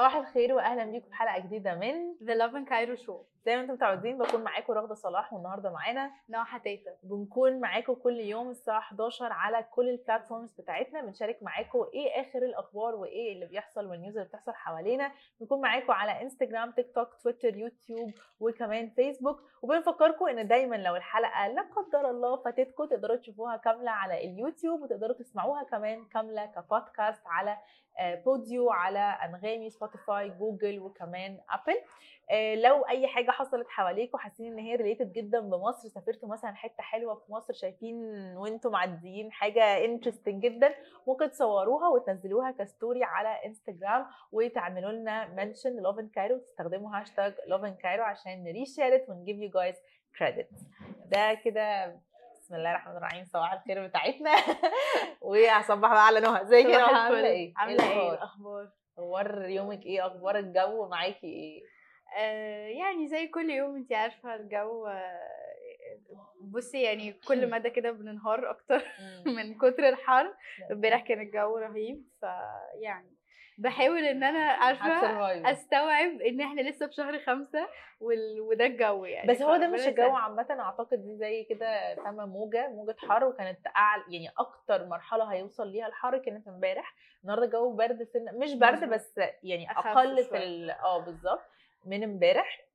صباح الخير واهلا بيكم في حلقة جديدة من The Lovin Cairo Show. زي ما أنتم متعودين بكون معاكم رغدة صلاح والنهاردة معانا نور حتاته بنكون معاكم كل يوم الساعة 11 على كل ال platforms بتاعتنا بنشارك معاكم إيه آخر الأخبار وإيه اللي بيحصل وال news اللي بتحصل حوالينا. بنكون معاكم على انستجرام تيك توك تويتر يوتيوب وكمان فيسبوك وبنفكركم إن دايما لو الحلقة لا قدر الله فاتتكم تقدروا تشوفوها كاملة على اليوتيوب وتقدروا تسمعوها كمان كاملة كبودكاست على بوديو على أنغامي سبوتيفاي جوجل وكمان أبل. لو أي حاجة حصلت حواليكوا حاسين إن هي related جدا بمصر سافرتوا مثلا حتة حلوة في مصر شايفين وأنتم معديين حاجة interesting جدا ممكن تصوروها وتنزلوها ك story على انستجرام وتعملوا لنا mention Lovin Cairo وتستخدموا هاشتاج Lovin Cairo عشان ن reshare ونجيب you guys credit ده كده بسم الله الرحمن الرحيم صباح الخير بتاعتنا. وهصبح بقى على نهى. ازيك يا عامله إيه؟ عاملة إيه؟ الأخبار؟ أخبار يومك إيه؟ أخبار الجو معاكي إيه؟ آه يعني زي كل يوم انت عارفة الجو آه بصي يعني كل مدى كده بننهار أكتر. من كتر الحر. امبارح كان الجو رهيب فيعني بحاول إن أنا عارفة أستوعب إن إحنا لسه في شهر خمسة وال... وده الجو يعني. بس هو ده مش الجو عامة أعتقد دي زي كده فاهمة موجة موجة حر وكانت أعلى يعني أكتر مرحلة هيوصل ليها الحر كانت امبارح. النهارده الجو برد سنه مش برد بس يعني أقل في آه بالظبط. من امبارح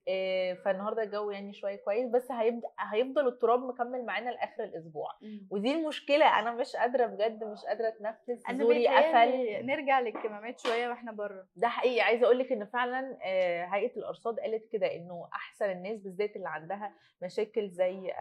فالنهارده الجو يعني شوية كويس بس هيبدا هيفضل التراب مكمل معانا لآخر الأسبوع. مم. ودي المشكلة أنا مش قادرة بجد مش قادرة أتنفس زوري قفل. نرجع للكمامات شوية وإحنا بره ده حقيقي عايزة أقول لك إن فعلا هيئة الأرصاد قالت كده إنه أحسن الناس بالذات اللي عندها مشاكل زي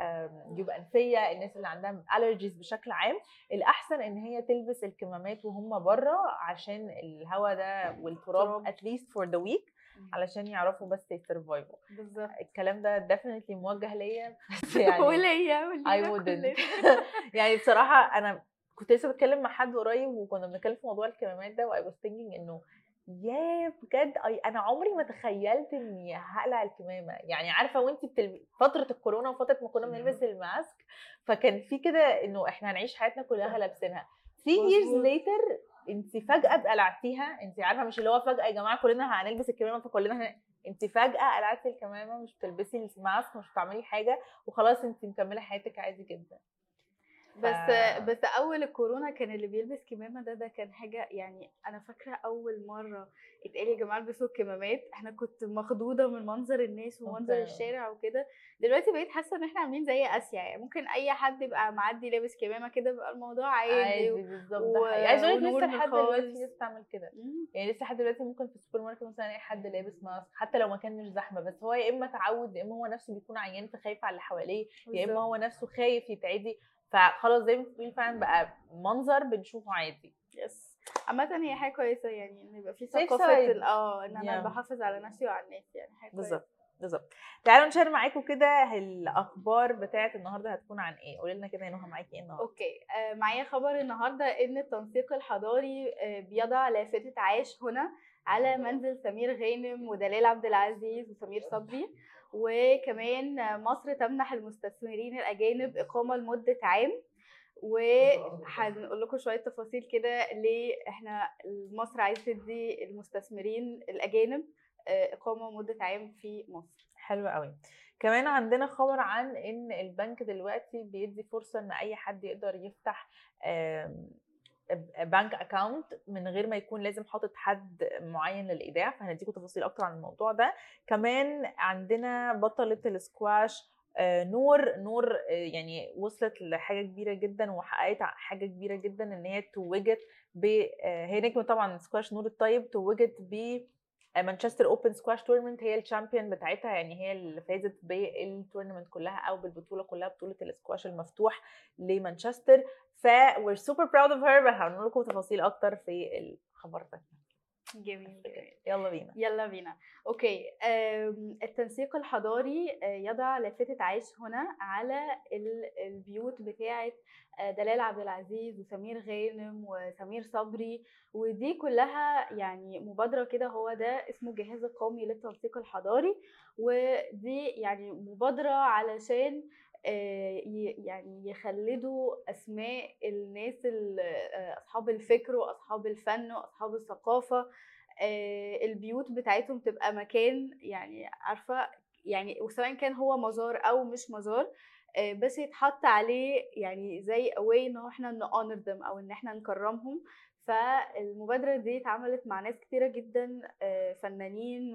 جيوب أنفية الناس اللي عندها allergies بشكل عام الأحسن إن هي تلبس الكمامات وهم بره عشان الهواء ده والتراب at least for the week علشان يعرفوا بس ي survive وا. بالظبط. الكلام ده definitely موجه ليا بس يعني وليا I wouldn't. يعني بصراحة أنا كنت لسه بتكلم مع حد قريب وكنا بنتكلم في موضوع الكمامات ده و I was thinking إنه يا بجد أنا عمري ما تخيلت إني هقلع الكمامة. يعني عارفة وأنت بتل... فترة الكورونا وفترة ما كنا بنلبس الماسك فكان في كده إنه إحنا هنعيش حياتنا كلها لابسينها. 3 years later انت فجأة قلعتيها انت عارفة مش اللي هو فجأة يا جماعة كلنا هنلبس الكمامة فكلنا هن... انت فجأة قلعتي الكمامة مش بتلبسي الماسك مش بتعملي حاجة وخلاص انت مكملة حياتك عادي جدا بس ف... بس أول الكورونا كان اللي بيلبس كمامة ده ده كان حاجة يعني أنا فاكرة أول مرة اتقال يا جماعة البسوا الكمامات إحنا كنت مخضوضة من منظر الناس ومنظر okay. الشارع وكده دلوقتي بقيت حاسة إن إحنا عاملين زي آسيا يعني ممكن أي حد يبقى معدي لابس كمامة كده بقى الموضوع عادي عادي بالظبط و... عايزه أقول لك لسه لحد دلوقتي في ناس بتعمل كده. يعني لسه لحد دلوقتي ممكن في السوبر ماركت مثلا اي حد لابس mask حتى لو مكان مش زحمة بس هو يا إما اتعود يا إما هو نفسه بيكون عيان فخايف على اللي حواليه يا إما هو نفسه خايف يتعدي. فخلاص زي ما بتقولي فعلا بقى منظر بنشوفه عادي. yes. عامة هي حاجة كويسة يعني إن يبقى في ثقافة آه إن أنا yeah. بحافظ على نفسي وعلى الناس يعني حاجة بالظبط. بالظبط تعالوا نشير معاكم كده الأخبار بتاعت النهارده هتكون عن إيه. قولي لنا كده يا نهى معاكي إيه النهارده؟ أوكي. آه معايا خبر النهارده إن التنسيق الحضاري آه بيضع لافته عاش هنا على منزل سمير غانم ودلال عبد العزيز وسمير صبري. وكمان مصر تمنح المستثمرين الأجانب إقامة لمدة عام. وهنقول لكم شوية تفاصيل كده ليه إحنا مصر عايزة تدي المستثمرين الأجانب. إقامة مده عام في مصر. حلو قوي كمان عندنا خبر عن إن البنك دلوقتي بيدي فرصة إن أي حد يقدر يفتح bank account من غير ما يكون لازم حاطط حد معين للإيداع. فهنديكم تفاصيل أكتر عن الموضوع ده. كمان عندنا بطلة السكواش نور. نور يعني وصلت لحاجة كبيرة جدا وحققت حاجة كبيرة جدا إن هي توجت ب هي نجمة طبعا سكواش نور الطيب توجت ب Manchester Open Squash Tournament هي ال champion بتاعتها يعني هي اللي فازت بال tournament كلها أو بالبطولة كلها بطولة السكواش المفتوح لمانشستر. ف we're super proud of her هنقول لكم تفاصيل أكتر في الخبر ده. جميل يلا بينا. يلا بينا. أوكي. التنسيق الحضاري يضع لافتة عيش هنا على البيوت بتاعة دلال عبد العزيز وسمير غانم وسمير صبري. ودي كلها يعني مبادرة كده هو ده اسمه الجهاز القومي للتنسيق الحضاري. ودي يعني مبادرة علشان يعني يخلدوا أسماء الناس أصحاب الفكر وأصحاب الفن وأصحاب الثقافة. آه، البيوت بتاعتهم تبقى مكان يعني عارفة يعني وسواء كان هو مزار أو مش مزار آه، بس يتحط عليه يعني زي اواي إن إحنا them أو إن إحنا نكرمهم. فالمبادرة دي اتعملت مع ناس كتيرة جدا آه، فنانين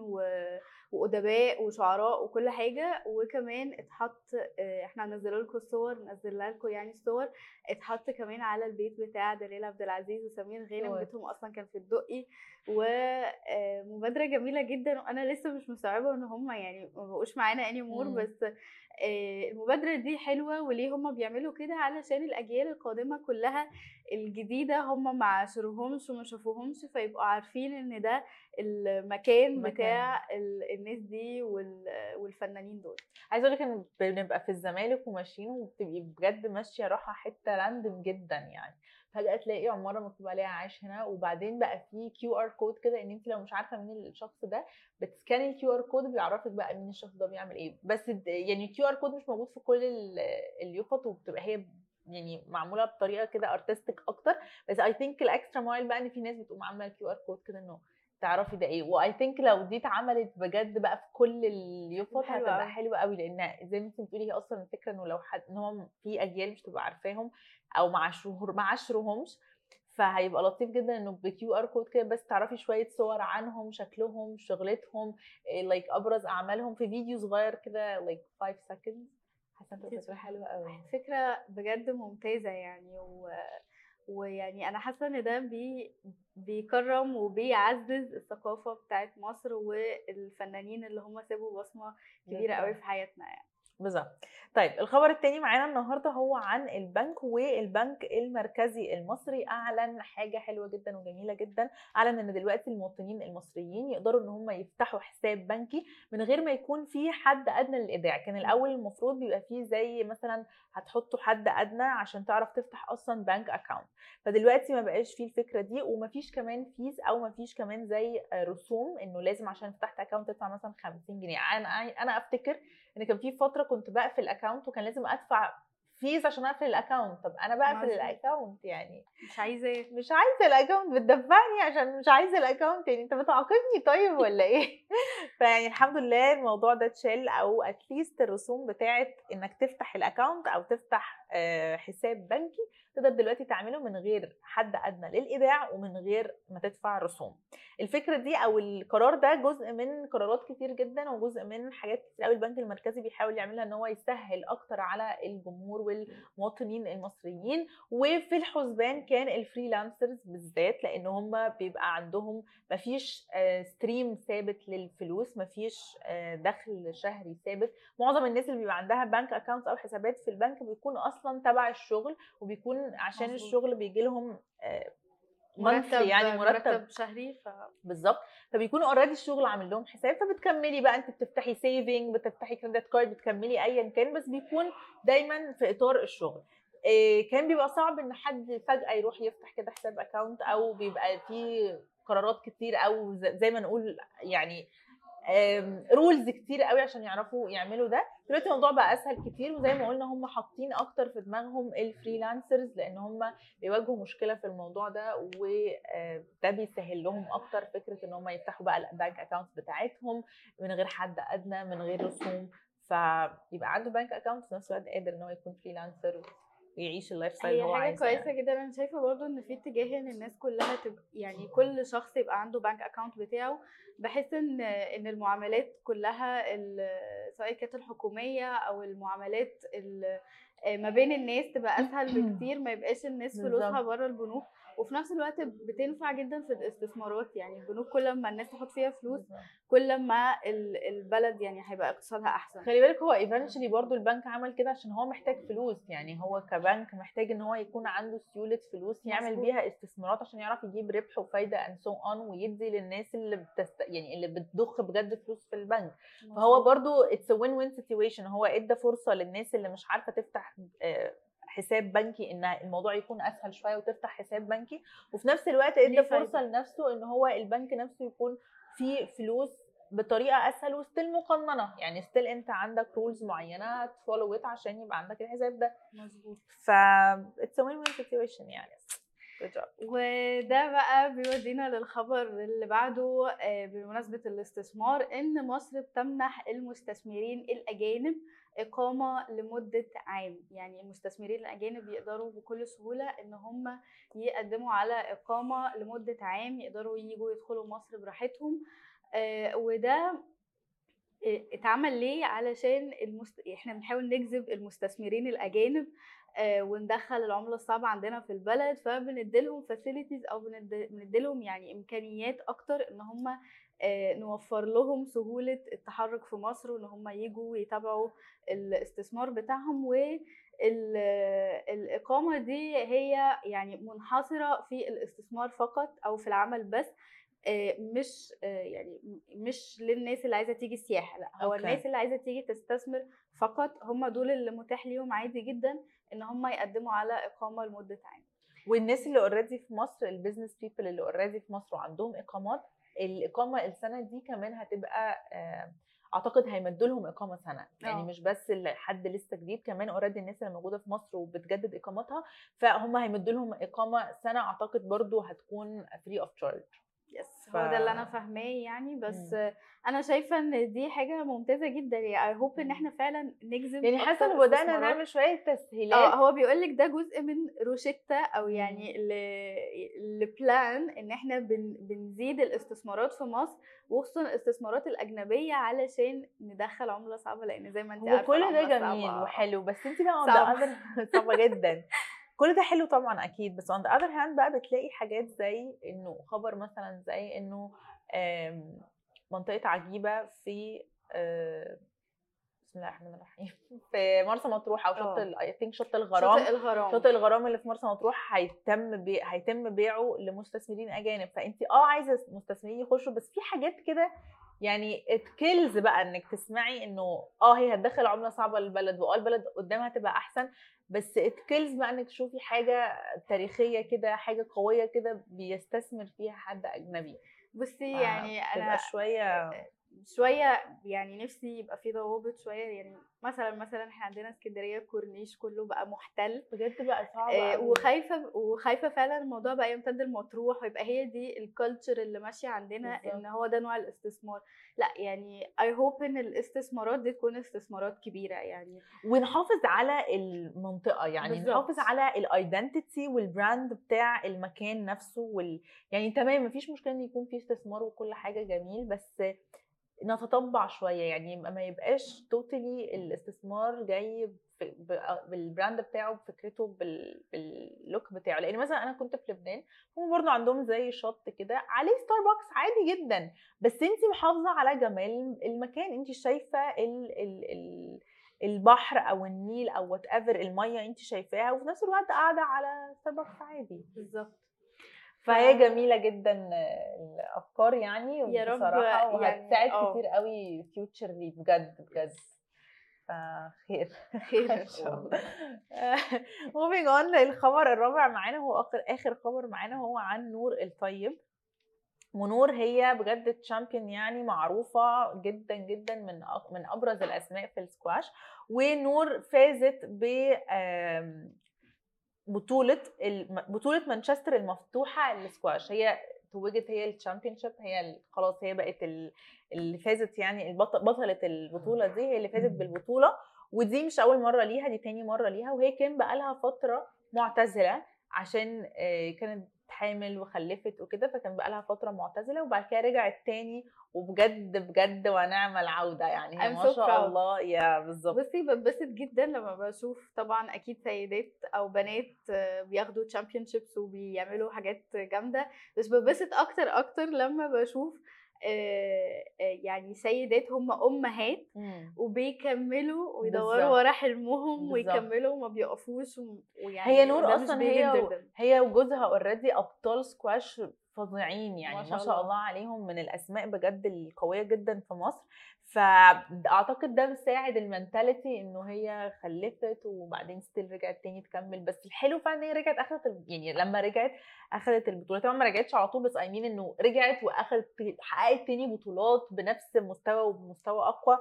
وأدباء وشعراء وكل حاجة. وكمان اتحط آه، إحنا هنزل لكم الصور نزل لكم يعني الصور. اتحط كمان على البيت بتاع دليل عبد العزيز وسمير غانم. بيتهم أصلا كان في الدقي. ومبادرة جميلة جدا. وأنا لسه مش مستوعبة إن هم يعني ما بقوش معانا anymore. بس آه، المبادرة دي حلوة وليه هم بيعملوا كده علشان الأجيال القادمة كلها الجديدة هم ما عاشروهمش وما شافوهمش فيبقوا عارفين إن ده المكان مكان. بتاع ال- الناس دي وال- والفنانين دول عايزة أقول لك إن بنبقى في الزمالك وماشيين وبتبقي بجد ماشية رايحه حتة random جدا يعني فجأة تلاقي عمارة مكتوب عليها عايش هنا وبعدين بقى في QR code كده إن أنت لو مش عارفة مين الشخص ده بت scan ي ال QR code بيعرفك بقى مين الشخص ده بيعمل إيه. بس يعني ال QR code مش موجود في كل ال- اليفط وبتبقى هي يعني معمولة بطريقة كده artistic أكتر. بس I think ال extra mile بقى إن في ناس بتقوم عاملة ال QR code كده إنه تعرفي ده إيه. و I think لو دي اتعملت بجد بقى في كل اليفط حلوة هتبقى. حلوة قوي لأن زي ما انت بتقولي هي أصلا الفكرة إنه لو حد إن هو في أجيال مش تبقى عارفاهم أو ما عاشروه ما عاشروهمش فهيبقى لطيف جدا إنه ب QR code كده بس تعرفي شوية صور عنهم شكلهم شغلتهم like أبرز أعمالهم في فيديو صغير كده like 5 seconds. حاسة انت فكرة حلوة قوي فكرة بجد ممتازة يعني و... ويعني أنا حاسة إن ده بي... بيكرم وبيعزز الثقافة بتاعت مصر والفنانين اللي هم سابوا بصمة كبيرة قوي في حياتنا يعني. بالظبط. طيب الخبر التاني معانا النهارده هو عن البنك والبنك المركزي المصري أعلن حاجة حلوة جدا وجميلة جدا. أعلن إن دلوقتي المواطنين المصريين يقدروا إن هم يفتحوا حساب بنكي من غير ما يكون في حد أدنى للإيداع. كان الأول المفروض بيبقى فيه زي مثلا هتحطوا حد أدنى عشان تعرف تفتح أصلا bank account. فدلوقتي ما بقاش فيه الفكرة دي ومفيش كمان fees أو مفيش كمان زي رسوم إنه لازم عشان فتحت account تدفع مثلا 50 جنيه. أنا أنا أفتكر إن كان في فترة كنت بقفل ال account وكان لازم أدفع fees عشان أقفل ال account طب أنا بقفل. ال account يعني. مش عايزة. مش عايزة ال account بتدفعني عشان مش عايزة ال account يعني. أنت بتعاقبني طيب ولا إيه؟ فيعني الحمد لله الموضوع ده اتشال أو at least الرسوم بتاعه إنك تفتح ال account أو تفتح حساب بنكي تقدر دلوقتي تعمله من غير حد أدنى للإيداع ومن غير ما تدفع رسوم. الفكرة دي أو القرار ده جزء من قرارات كتير جدا وجزء من حاجات كتير قوي البنك المركزي بيحاول يعملها إن هو يسهل أكتر على الجمهور والمواطنين المصريين. وفي الحسبان كان ال freelancers بالذات لأن هم بيبقى عندهم مفيش stream ثابت للفلوس مفيش آه، دخل شهري ثابت. معظم الناس اللي بيبقى عندها bank account أو حسابات في البنك بيكون أصلا تبع الشغل وبيكون عشان مظبوط. الشغل بيجي لهم مرتب يعني مرتب. مرتب شهري ف بالظبط. فبيكونوا already الشغل عامل لهم حساب. فبتكملي بقى انت بتفتحي saving بتفتحي credit card بتكملي ايا كان بس بيكون دايما في إطار الشغل. إيه كان بيبقى صعب إن حد فجأة يروح يفتح كده حساب account أو بيبقى فيه قرارات كتير أو زي ما نقول يعني rules كتير قوي عشان يعرفوا يعملوا ده. دلوقتي الموضوع بقى أسهل كتير وزي ما قلنا هم حاطين أكتر في دماغهم ال freelancers لأن هم بيواجهوا مشكلة في الموضوع ده وده بيسهل لهم أكتر فكرة إن هم يفتحوا بقى ال bank account بتاعتهم من غير حد أدنى من غير رسوم. فيبقى عنده bank account في نفس الوقت قادر إن هو يكون freelancer ويعيش ال lifestyle اللي هو حاجة عايزه كويسة يعني. جدا. أنا شايفة برضو إن في اتجاه إن الناس كلها تبقى يعني كل شخص يبقى عنده bank account بتاعه. بحيث إن إن المعاملات كلها سواء كانت الحكومية أو المعاملات ال- ما بين الناس تبقى أسهل بكتير. ما يبقاش الناس فلوسها. بره البنوك. وفي نفس الوقت بتنفع جدا في الاستثمارات يعني البنوك كل ما الناس تحط فيها فلوس كل ما ال- البلد يعني هيبقى اقتصادها أحسن. خلي بالك هو eventually برضو البنك عمل كده عشان هو محتاج فلوس يعني هو كبنك محتاج إن هو يكون عنده سيولة فلوس يعمل. بيها استثمارات عشان يعرف يجيب ربح وفايدة and so on ويدي للناس اللي بتست... يعني اللي بتضخ بجد فلوس في البنك. فهو برضو it's win win situation هو إدى فرصة للناس اللي مش عارفة تفتح آه، حساب بنكي إن الموضوع يكون أسهل شوية وتفتح حساب بنكي وفي نفس الوقت ادى. فرصة لنفسه إن هو البنك نفسه يكون فيه فلوس بطريقة أسهل و still مقننة. يعني still أنت عندك rules معينة ت follow عشان يبقى عندك الحساب ده. مظبوط. ف it's win win situation يعني. وده بقى بيودينا للخبر اللي بعده آه، بمناسبة الاستثمار إن مصر بتمنح المستثمرين الأجانب إقامة لمدة عام. يعني المستثمرين الأجانب يقدروا بكل سهولة إن هم يقدموا على إقامة لمدة عام يقدروا يجوا يدخلوا مصر براحتهم. آه، وده آه، اتعمل ليه؟ علشان المست... إحنا بنحاول نجذب المستثمرين الأجانب آه، وندخل العملة الصعبة عندنا في البلد فبنديلهم فاسيلتيز بند- بنديلهم يعني إمكانيات أكتر إن هم آه، نوفر لهم سهولة التحرك في مصر وإن هم يجوا ويتابعوا الاستثمار بتاعهم والإقامة دي هي يعني منحصرة في الاستثمار فقط أو في العمل بس آه، مش آه، يعني مش للناس اللي عايزة تيجي سياحة لأ هو okay. الناس اللي عايزة تيجي تستثمر فقط هم دول اللي متاح ليهم عادي جدا إن هم يقدموا على إقامة لمدة عام. والناس اللي already في مصر ال business people اللي already في مصر وعندهم إقامات الإقامة السنة دي كمان هتبقى آه، أعتقد هيمدوا لهم إقامة سنة. يعني آه. مش بس حد لسه جديد كمان already الناس اللي موجودة في مصر وبتجدد إقامتها فهم هيمدوا لهم إقامة سنة أعتقد برضو هتكون free of charge yes ف- هو ده اللي أنا فاهماه يعني بس مم. أنا شايفة إن دي حاجة ممتازة جدا يعني I hope إن مم. إحنا فعلا نجذب يعني حاسة إن بدأنا. نعمل شوية آه تسهيلات هو بيقول لك ده جزء من روشتة أو. يعني لبلان إن إحنا بن بنزيد الاستثمارات في مصر وخصوصا الاستثمارات الأجنبية علشان ندخل عملة صعبة لأن زي ما انت عارفة كل ده جميل صعبة. وحلو بس انت بقى صعبة. صعبة جدا كل ده حلو طبعا أكيد بس on the other hand بقى بتلاقي حاجات زي إنه خبر مثلا زي إنه آم، منطقة عجيبة في آه، بسم الله الرحمن الرحيم في مرسى مطروح أو شط. اي ثينك شط الغرام شاطئ الغرام شاطئ الغرام اللي في مرسى مطروح هيتم بي... هيتم بيعه لمستثمرين أجانب فانت آه عايزة مستثمرين يخشوا بس في حاجات كده يعني it tickles بقى إنك تسمعي إنه آه هي هتدخل عملة صعبة للبلد وآه البلد قدامها تبقى أحسن بس it tickles بقى إنك تشوفي حاجة تاريخية كده حاجة قوية كده بيستثمر فيها حد أجنبي. بصي يعني تبقى أنا شوية شوية يعني نفسي يبقى في ضوابط شوية يعني مثلا مثلا إحنا عندنا اسكندرية الكورنيش كله بقى محتل بجد بقى صعبه آه،. وخايفة وخايفة فعلا الموضوع بقى يمتد لمطروح ويبقى هي دي ال culture اللي ماشية عندنا بالظبط. ان هو ده نوع الاستثمار لأ يعني I hope إن الاستثمارات دي تكون استثمارات كبيرة يعني ونحافظ على المنطقة يعني بالظبط. نحافظ على ال identity وال brand بتاع المكان نفسه وال... يعني تمام مفيش مشكلة إن يكون في استثمار وكل حاجة جميل بس نتطبع شوية يعني ما يبقاش totally الاستثمار جاي ب- بال brand بتاعه بفكرته بال... بال look بتاعه. لأن مثلا أنا كنت في لبنان هم برضو عندهم زي شط كده عليه ستاربكس عادي جدا. بس انت محافظة على جمال المكان. انت شايفة ال... ال... ال... البحر أو النيل أو whatever المية انت شايفاها وفي نفس الوقت قاعدة على ستاربكس عادي. بالظبط. فهي جميلة جدا الأفكار يعني يا رب بصراحه يعني وهتساعد آه. كتير قوي futurely بجد بجد. فخير. خير إن شاء الله. moving on للخبر الرابع معانا هو آخر آخر خبر معانا هو عن نور الطيب. ونور هي بجد champion يعني معروفة جدا جدا من من أبرز الأسماء في السكواش ونور فازت ب بطولة بطولة مانشستر المفتوحة للسكواش هي توجت هي ال champion هي خلاص هي بقت ال- اللي فازت يعني بطلة البطولة دي هي اللي فازت بالبطولة. ودي مش أول مرة ليها دي تاني مرة ليها. وهي كان بقالها فترة معتزلة عشان آه، كانت حامل وخلفت وكده فكان بقالها فترة معتزلة وبعد كده رجعت تاني وبجد بجد ونعم العودة يعني I'm ما so شاء proud. الله يا بالظبط بصي بتبسط جدا لما بشوف طبعا أكيد سيدات أو بنات بياخدوا تشامبيون شيبس وبيعملوا حاجات جامدة بس بتبسط أكتر أكتر لما بشوف يعني سيدات هم أمهات مم. وبيكملوا ويدوروا. ورا حلمهم. ويكملوا وما بيقفوش ويعني هي نور أصلا هي و... هي وجوزها already أبطال سكواش فظيعين يعني ما ما شاء شاء, الله. الله. عليهم من الأسماء بجد القوية جدا في مصر فاعتقد ده مساعد ال mentality إنه هي خلفت وبعدين still رجعت تاني تكمل بس الحلو فعلا إن هي رجعت اخذت يعني لما رجعت اخذت البطولة طبعا ما رجعتش على طول بس I mean إنه رجعت واخذت حققت تاني بطولات بنفس المستوى وبمستوى أقوى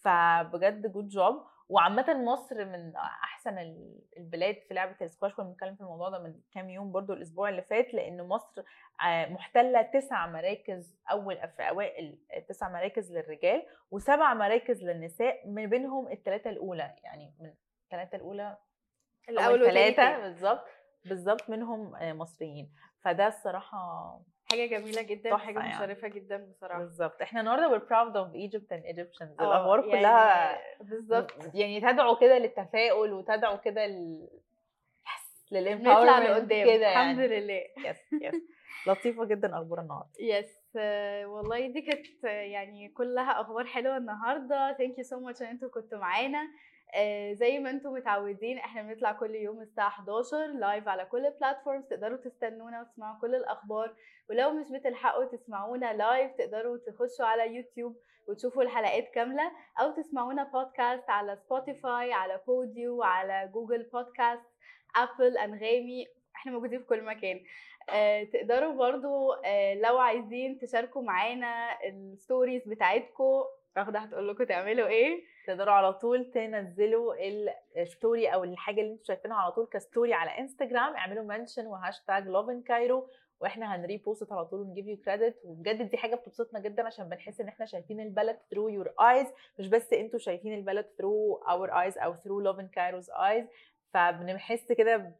فبجد good job وعامة مصر من أحسن ال- البلاد في لعبة السكواش كنا بنتكلم في الموضوع ده من كام يوم برضو الأسبوع اللي فات لأن مصر آه، محتلة تسع مراكز أول في أوائل تسع مراكز للرجال وسبع مراكز للنساء من بينهم الثلاثة الأولى يعني من الثلاثة الأولى الأول والتاني ثلاثة. بالظبط بالظبط منهم آه، مصريين فده الصراحة حاجة جميلة جدا تحفة حاجة يعني. مشرفة جدا بصراحة. بالظبط إحنا النهارده we're proud of Egypt and Egyptians. آه، الأخبار يعني كلها بالظبط يعني تدعو كده للتفاؤل وتدعو كده ل لل empowerment لقدام. كده الحمد يعني لله. yes yes لطيفة جدا أخبار النهارده. yes والله دي كانت يعني كلها أخبار حلوة النهارده. thank you so much إن أنتوا كنتوا معانا. آه، زي ما أنتم متعودين إحنا بنطلع كل يوم الساعة 11 live على كل ال platforms تقدروا تستنونا وتسمعوا كل الأخبار. ولو مش بتلحقوا تسمعونا live تقدروا تخشوا على يوتيوب وتشوفوا الحلقات كاملة أو تسمعونا بودكاست على سبوتيفاي على بوديو على جوجل بودكاست ابل انغامي إحنا موجودين في كل مكان. آه، تقدروا برضو آه، لو عايزين تشاركوا معانا ال stories بتاعتكم رغدة هتقول لكم تعملوا إيه؟ تقدروا على طول تنزلوا ال story أو الحاجة اللي أنتم شايفينها على طول ك story على انستجرام اعملوا mention و hashtag لوفن كايرو وإحنا هن repost على طول ونجيب يو credit وبجد دي حاجة بتبسطنا جدا عشان بنحس إن إحنا شايفين البلد through your eyes مش بس أنتوا شايفين البلد through our eyes أو through لوفن كايرو's eyes فبنحس كده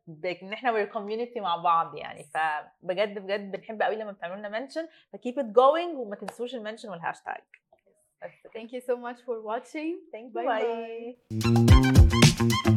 إن إحنا we're community مع بعض يعني. فبجد بجد بنحب قوي لما بتعملوا لنا mention ف keep it going وما تنسوش ال mention وال hashtag Thank you so much for watching. Thank you. Bye. bye. bye.